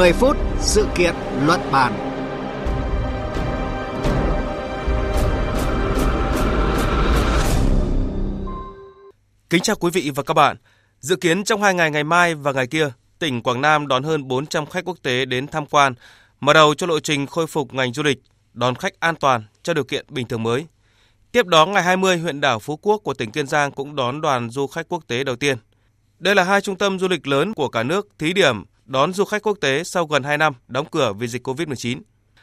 10 phút sự kiện luận bàn. Kính chào quý vị và các bạn. Dự kiến trong hai ngày ngày mai và ngày kia, tỉnh Quảng Nam đón hơn 400 khách quốc tế đến tham quan, mở đầu cho lộ trình khôi phục ngành du lịch, đón khách an toàn cho điều kiện bình thường mới. Tiếp đó ngày 20, huyện đảo Phú Quốc của tỉnh Kiên Giang cũng đón đoàn du khách quốc tế đầu tiên. Đây là hai trung tâm du lịch lớn của cả nước thí điểm đón du khách quốc tế sau gần 2 năm đóng cửa vì dịch COVID-19.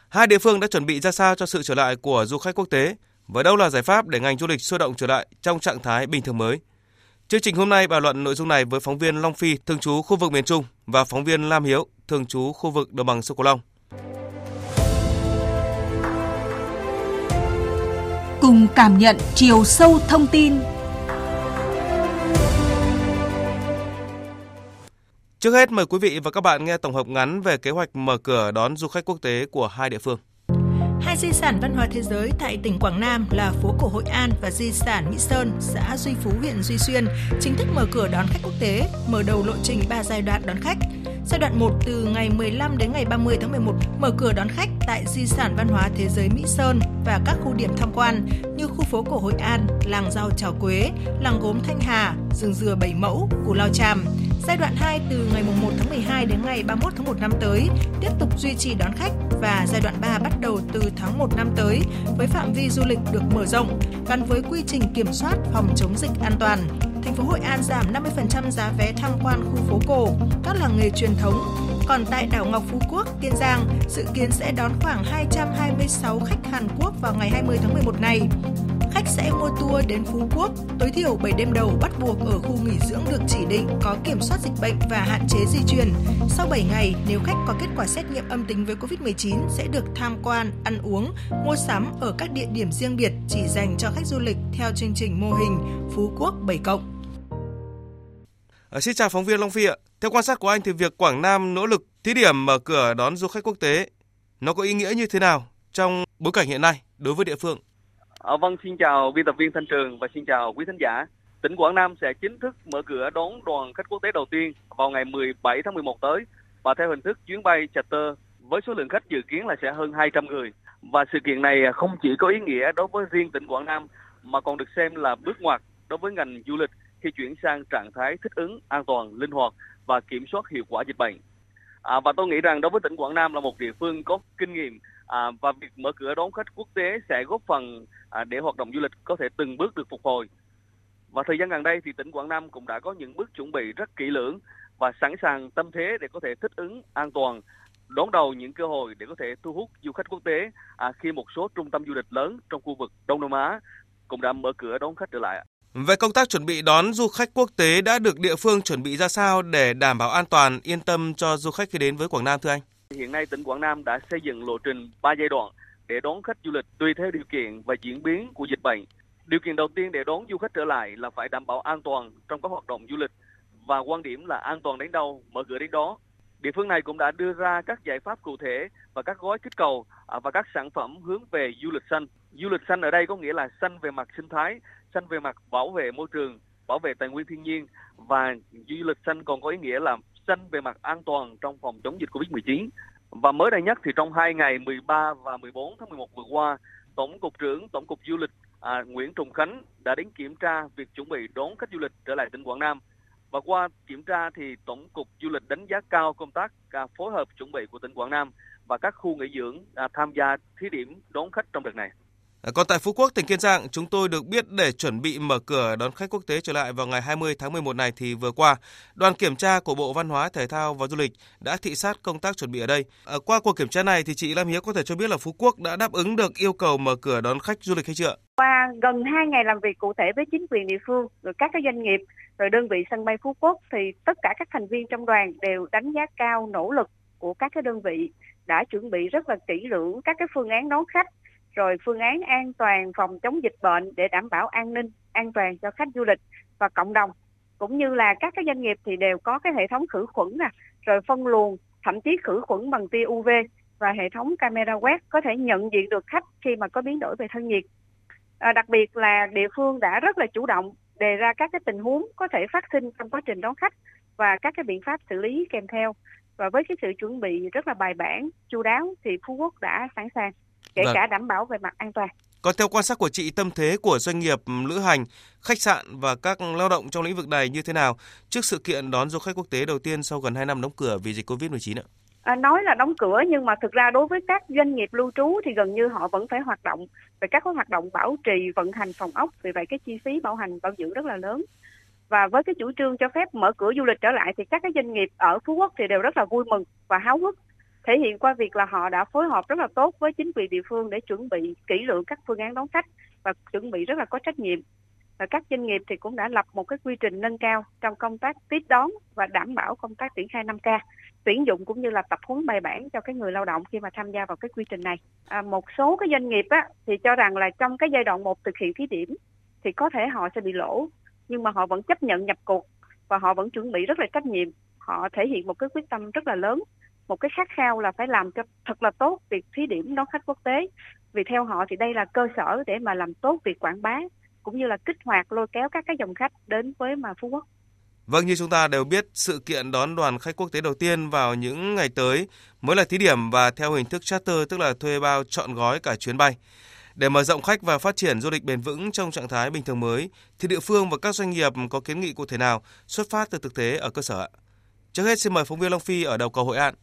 Hai địa phương đã chuẩn bị ra sao cho sự trở lại của du khách quốc tế và đâu là giải pháp để ngành du lịch sôi động trở lại trong trạng thái bình thường mới. Chương trình hôm nay bàn luận nội dung này với phóng viên Long Phi, thường trú khu vực miền Trung và phóng viên Lam Hiếu, thường trú khu vực đồng bằng sông Cửu Long. Cùng cảm nhận chiều sâu thông tin Trước hết mời quý vị và các bạn nghe tổng hợp ngắn về kế hoạch mở cửa đón du khách quốc tế của hai địa phương. Hai di sản văn hóa thế giới tại tỉnh Quảng Nam là phố cổ Hội An và di sản Mỹ Sơn, xã Duy Phú, huyện Duy Xuyên chính thức mở cửa đón khách quốc tế, mở đầu lộ trình 3 giai đoạn đón khách. Giai đoạn 1 từ ngày 15 đến ngày 30 tháng 11 mở cửa đón khách tại di sản văn hóa thế giới Mỹ Sơn và các khu điểm tham quan như khu phố cổ Hội An, làng rau Trào Quế, làng gốm Thanh Hà, rừng dừa Bảy Mẫu, Cù Lao Chàm. Giai đoạn 2 từ ngày 1 tháng 12 đến ngày 31 tháng 1 năm tới tiếp tục duy trì đón khách và giai đoạn 3 bắt đầu từ tháng 1 năm tới với phạm vi du lịch được mở rộng gắn với quy trình kiểm soát phòng chống dịch an toàn. Thành phố Hội An giảm 50% giá vé tham quan khu phố cổ, các làng nghề truyền thống. Còn tại đảo Ngọc Phú Quốc, Kiên Giang, dự kiến sẽ đón khoảng 226 khách Hàn Quốc vào ngày 20 tháng 11 này khách sẽ mua tour đến Phú Quốc, tối thiểu 7 đêm đầu bắt buộc ở khu nghỉ dưỡng được chỉ định có kiểm soát dịch bệnh và hạn chế di chuyển. Sau 7 ngày, nếu khách có kết quả xét nghiệm âm tính với COVID-19 sẽ được tham quan, ăn uống, mua sắm ở các địa điểm riêng biệt chỉ dành cho khách du lịch theo chương trình mô hình Phú Quốc 7 cộng. À, xin chào phóng viên Long Phi ạ. Theo quan sát của anh thì việc Quảng Nam nỗ lực thí điểm mở cửa đón du khách quốc tế nó có ý nghĩa như thế nào trong bối cảnh hiện nay đối với địa phương? À, vâng, xin chào biên tập viên Thanh Trường và xin chào quý thính giả. Tỉnh Quảng Nam sẽ chính thức mở cửa đón đoàn khách quốc tế đầu tiên vào ngày 17 tháng 11 tới và theo hình thức chuyến bay charter với số lượng khách dự kiến là sẽ hơn 200 người. Và sự kiện này không chỉ có ý nghĩa đối với riêng tỉnh Quảng Nam mà còn được xem là bước ngoặt đối với ngành du lịch khi chuyển sang trạng thái thích ứng, an toàn, linh hoạt và kiểm soát hiệu quả dịch bệnh. À, và tôi nghĩ rằng đối với tỉnh Quảng Nam là một địa phương có kinh nghiệm à, và việc mở cửa đón khách quốc tế sẽ góp phần à, để hoạt động du lịch có thể từng bước được phục hồi. Và thời gian gần đây thì tỉnh Quảng Nam cũng đã có những bước chuẩn bị rất kỹ lưỡng và sẵn sàng tâm thế để có thể thích ứng an toàn đón đầu những cơ hội để có thể thu hút du khách quốc tế à, khi một số trung tâm du lịch lớn trong khu vực Đông Nam Á cũng đã mở cửa đón khách trở lại. Về công tác chuẩn bị đón du khách quốc tế đã được địa phương chuẩn bị ra sao để đảm bảo an toàn, yên tâm cho du khách khi đến với Quảng Nam thưa anh? Hiện nay tỉnh Quảng Nam đã xây dựng lộ trình 3 giai đoạn để đón khách du lịch tùy theo điều kiện và diễn biến của dịch bệnh. Điều kiện đầu tiên để đón du khách trở lại là phải đảm bảo an toàn trong các hoạt động du lịch và quan điểm là an toàn đến đâu mở cửa đến đó. Địa phương này cũng đã đưa ra các giải pháp cụ thể và các gói kích cầu à, và các sản phẩm hướng về du lịch xanh. Du lịch xanh ở đây có nghĩa là xanh về mặt sinh thái, xanh về mặt bảo vệ môi trường, bảo vệ tài nguyên thiên nhiên và du lịch xanh còn có ý nghĩa là xanh về mặt an toàn trong phòng chống dịch Covid-19. Và mới đây nhất thì trong hai ngày 13 và 14 tháng 11 vừa qua, Tổng cục trưởng Tổng cục Du lịch à, Nguyễn Trùng Khánh đã đến kiểm tra việc chuẩn bị đón khách du lịch trở lại tỉnh Quảng Nam. Và qua kiểm tra thì Tổng cục Du lịch đánh giá cao công tác à, phối hợp chuẩn bị của tỉnh Quảng Nam và các khu nghỉ dưỡng à, tham gia thí điểm đón khách trong đợt này. Ờ, còn tại Phú Quốc, tỉnh Kiên Giang, chúng tôi được biết để chuẩn bị mở cửa đón khách quốc tế trở lại vào ngày 20 tháng 11 này thì vừa qua, đoàn kiểm tra của Bộ Văn hóa, Thể thao và Du lịch đã thị sát công tác chuẩn bị ở đây. À, qua cuộc kiểm tra này thì chị Lam Hiếu có thể cho biết là Phú Quốc đã đáp ứng được yêu cầu mở cửa đón khách du lịch hay chưa? Qua gần 2 ngày làm việc cụ thể với chính quyền địa phương, rồi các cái doanh nghiệp, rồi đơn vị sân bay Phú Quốc thì tất cả các thành viên trong đoàn đều đánh giá cao nỗ lực của các cái đơn vị đã chuẩn bị rất là kỹ lưỡng các cái phương án đón khách rồi phương án an toàn phòng chống dịch bệnh để đảm bảo an ninh, an toàn cho khách du lịch và cộng đồng. Cũng như là các cái doanh nghiệp thì đều có cái hệ thống khử khuẩn nè, rồi phân luồng, thậm chí khử khuẩn bằng tia UV và hệ thống camera quét có thể nhận diện được khách khi mà có biến đổi về thân nhiệt. À, đặc biệt là địa phương đã rất là chủ động đề ra các cái tình huống có thể phát sinh trong quá trình đón khách và các cái biện pháp xử lý kèm theo và với cái sự chuẩn bị rất là bài bản, chu đáo thì Phú Quốc đã sẵn sàng, kể vâng. cả đảm bảo về mặt an toàn. Còn theo quan sát của chị, tâm thế của doanh nghiệp lữ hành, khách sạn và các lao động trong lĩnh vực này như thế nào trước sự kiện đón du khách quốc tế đầu tiên sau gần 2 năm đóng cửa vì dịch Covid-19 ạ? À, nói là đóng cửa nhưng mà thực ra đối với các doanh nghiệp lưu trú thì gần như họ vẫn phải hoạt động về các hoạt động bảo trì vận hành phòng ốc vì vậy cái chi phí bảo hành bảo dưỡng rất là lớn và với cái chủ trương cho phép mở cửa du lịch trở lại thì các cái doanh nghiệp ở Phú Quốc thì đều rất là vui mừng và háo hức thể hiện qua việc là họ đã phối hợp rất là tốt với chính quyền địa phương để chuẩn bị kỹ lưỡng các phương án đón khách và chuẩn bị rất là có trách nhiệm và các doanh nghiệp thì cũng đã lập một cái quy trình nâng cao trong công tác tiếp đón và đảm bảo công tác triển khai 5K tuyển dụng cũng như là tập huấn bài bản cho cái người lao động khi mà tham gia vào cái quy trình này. À, một số cái doanh nghiệp á, thì cho rằng là trong cái giai đoạn một thực hiện thí điểm thì có thể họ sẽ bị lỗ nhưng mà họ vẫn chấp nhận nhập cuộc và họ vẫn chuẩn bị rất là trách nhiệm. Họ thể hiện một cái quyết tâm rất là lớn, một cái khát khao là phải làm cho thật là tốt việc thí điểm đón khách quốc tế. Vì theo họ thì đây là cơ sở để mà làm tốt việc quảng bá cũng như là kích hoạt lôi kéo các cái dòng khách đến với mà Phú Quốc. Vâng, như chúng ta đều biết, sự kiện đón đoàn khách quốc tế đầu tiên vào những ngày tới mới là thí điểm và theo hình thức charter tức là thuê bao chọn gói cả chuyến bay. Để mở rộng khách và phát triển du lịch bền vững trong trạng thái bình thường mới, thì địa phương và các doanh nghiệp có kiến nghị cụ thể nào xuất phát từ thực tế ở cơ sở ạ? Trước hết xin mời phóng viên Long Phi ở đầu cầu Hội An.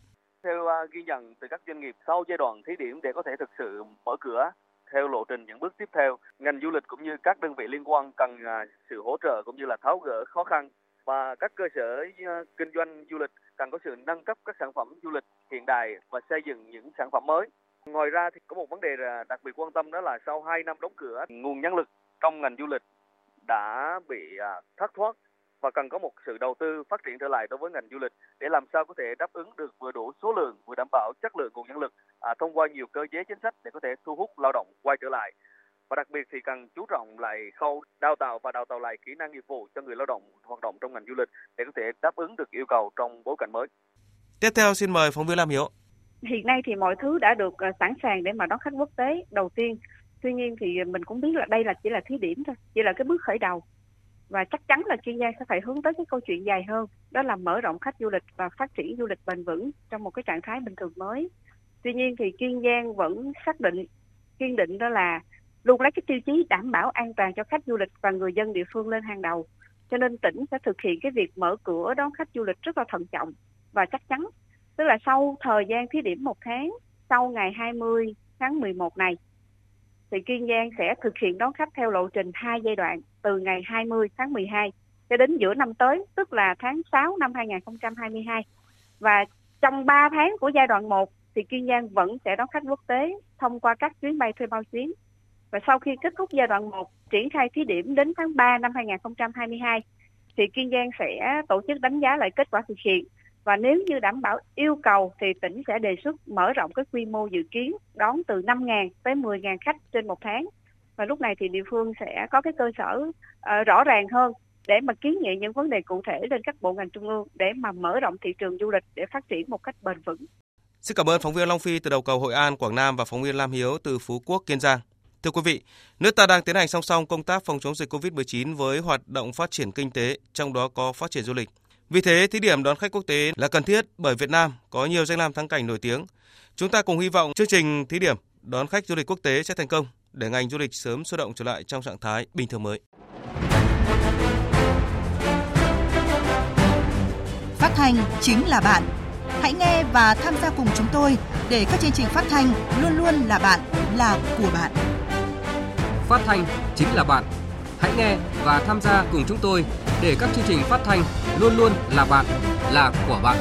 Theo à, ghi nhận từ các doanh nghiệp sau giai đoạn thí điểm để có thể thực sự mở cửa theo lộ trình những bước tiếp theo, ngành du lịch cũng như các đơn vị liên quan cần à, sự hỗ trợ cũng như là tháo gỡ khó khăn. Và các cơ sở à, kinh doanh du lịch cần có sự nâng cấp các sản phẩm du lịch hiện đại và xây dựng những sản phẩm mới. Ngoài ra thì có một vấn đề đặc biệt quan tâm đó là sau 2 năm đóng cửa, nguồn nhân lực trong ngành du lịch đã bị thất thoát và cần có một sự đầu tư phát triển trở lại đối với ngành du lịch để làm sao có thể đáp ứng được vừa đủ số lượng vừa đảm bảo chất lượng nguồn nhân lực à, thông qua nhiều cơ chế chính sách để có thể thu hút lao động quay trở lại và đặc biệt thì cần chú trọng lại khâu đào tạo và đào tạo lại kỹ năng nghiệp vụ cho người lao động hoạt động trong ngành du lịch để có thể đáp ứng được yêu cầu trong bối cảnh mới. Tiếp theo xin mời phóng viên Lam Hiếu. Hiện nay thì mọi thứ đã được ờ, sẵn sàng để mà đón khách quốc tế đầu tiên. Tuy nhiên thì mình cũng biết là đây là chỉ là thí điểm thôi, chỉ là cái bước khởi đầu. Và chắc chắn là chuyên gia sẽ phải hướng tới cái câu chuyện dài hơn, đó là mở rộng khách du lịch và phát triển du lịch bền vững trong một cái trạng thái bình thường mới. Tuy nhiên thì Kiên Giang vẫn xác định, kiên định đó là luôn lấy cái tiêu chí đảm bảo an toàn cho khách du lịch và người dân địa phương lên hàng đầu. Cho nên tỉnh sẽ thực hiện cái việc mở cửa đón khách du lịch rất là thận trọng và chắc chắn. Tức là sau thời gian thí điểm một tháng, sau ngày 20 tháng 11 này, thì Kiên Giang sẽ thực hiện đón khách theo lộ trình hai giai đoạn từ ngày 20 tháng 12 cho đến giữa năm tới, tức là tháng 6 năm 2022. Và trong 3 tháng của giai đoạn 1 thì Kiên Giang vẫn sẽ đón khách quốc tế thông qua các chuyến bay thuê bao chuyến và sau khi kết thúc giai đoạn 1 triển khai thí điểm đến tháng 3 năm 2022 thì Kiên Giang sẽ tổ chức đánh giá lại kết quả thực hiện và nếu như đảm bảo yêu cầu thì tỉnh sẽ đề xuất mở rộng cái quy mô dự kiến đón từ 5.000 tới 10.000 khách trên một tháng và lúc này thì địa phương sẽ có cái cơ sở uh, rõ ràng hơn để mà kiến nghị những vấn đề cụ thể lên các bộ ngành trung ương để mà mở rộng thị trường du lịch để phát triển một cách bền vững. Xin cảm ơn phóng viên Long Phi từ đầu cầu Hội An, Quảng Nam và phóng viên Lam Hiếu từ Phú Quốc, Kiên Giang. Thưa quý vị, nước ta đang tiến hành song song công tác phòng chống dịch COVID-19 với hoạt động phát triển kinh tế, trong đó có phát triển du lịch. Vì thế, thí điểm đón khách quốc tế là cần thiết bởi Việt Nam có nhiều danh lam thắng cảnh nổi tiếng. Chúng ta cùng hy vọng chương trình thí điểm đón khách du lịch quốc tế sẽ thành công để ngành du lịch sớm sôi động trở lại trong trạng thái bình thường mới. Phát thanh chính là bạn. Hãy nghe và tham gia cùng chúng tôi để các chương trình phát thanh luôn luôn là bạn, là của bạn. Phát thanh chính là bạn. Hãy nghe và tham gia cùng chúng tôi để các chương trình phát thanh luôn luôn là bạn, là của bạn.